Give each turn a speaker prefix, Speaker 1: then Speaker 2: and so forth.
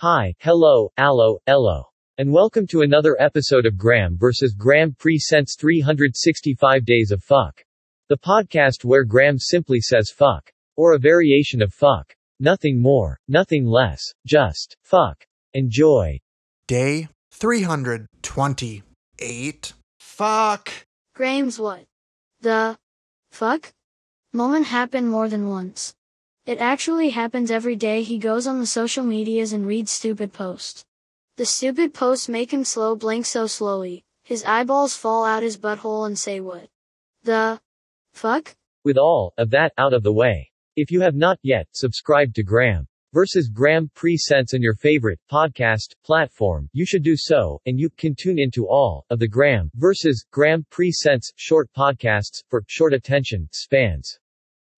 Speaker 1: Hi, hello, allo, ello. And welcome to another episode of Graeme vs. Graeme Presents 365 Days of Fuck. The podcast where Graeme simply says fuck. Or a variation of fuck. Nothing more, nothing less, just fuck. Enjoy.
Speaker 2: Day 328. Fuck.
Speaker 3: Graeme's what? The fuck? Moment happened more than once. It actually happens every day he goes on the social medias and reads stupid posts. The stupid posts make him slow blink so slowly, his eyeballs fall out his butthole and say what? The fuck?
Speaker 1: With all of that out of the way. If you have not yet subscribed to Graeme versus Graeme Presents on your favorite podcast platform, you should do so, and you can tune into all of the Graeme versus Graeme Presents short podcasts for short attention spans.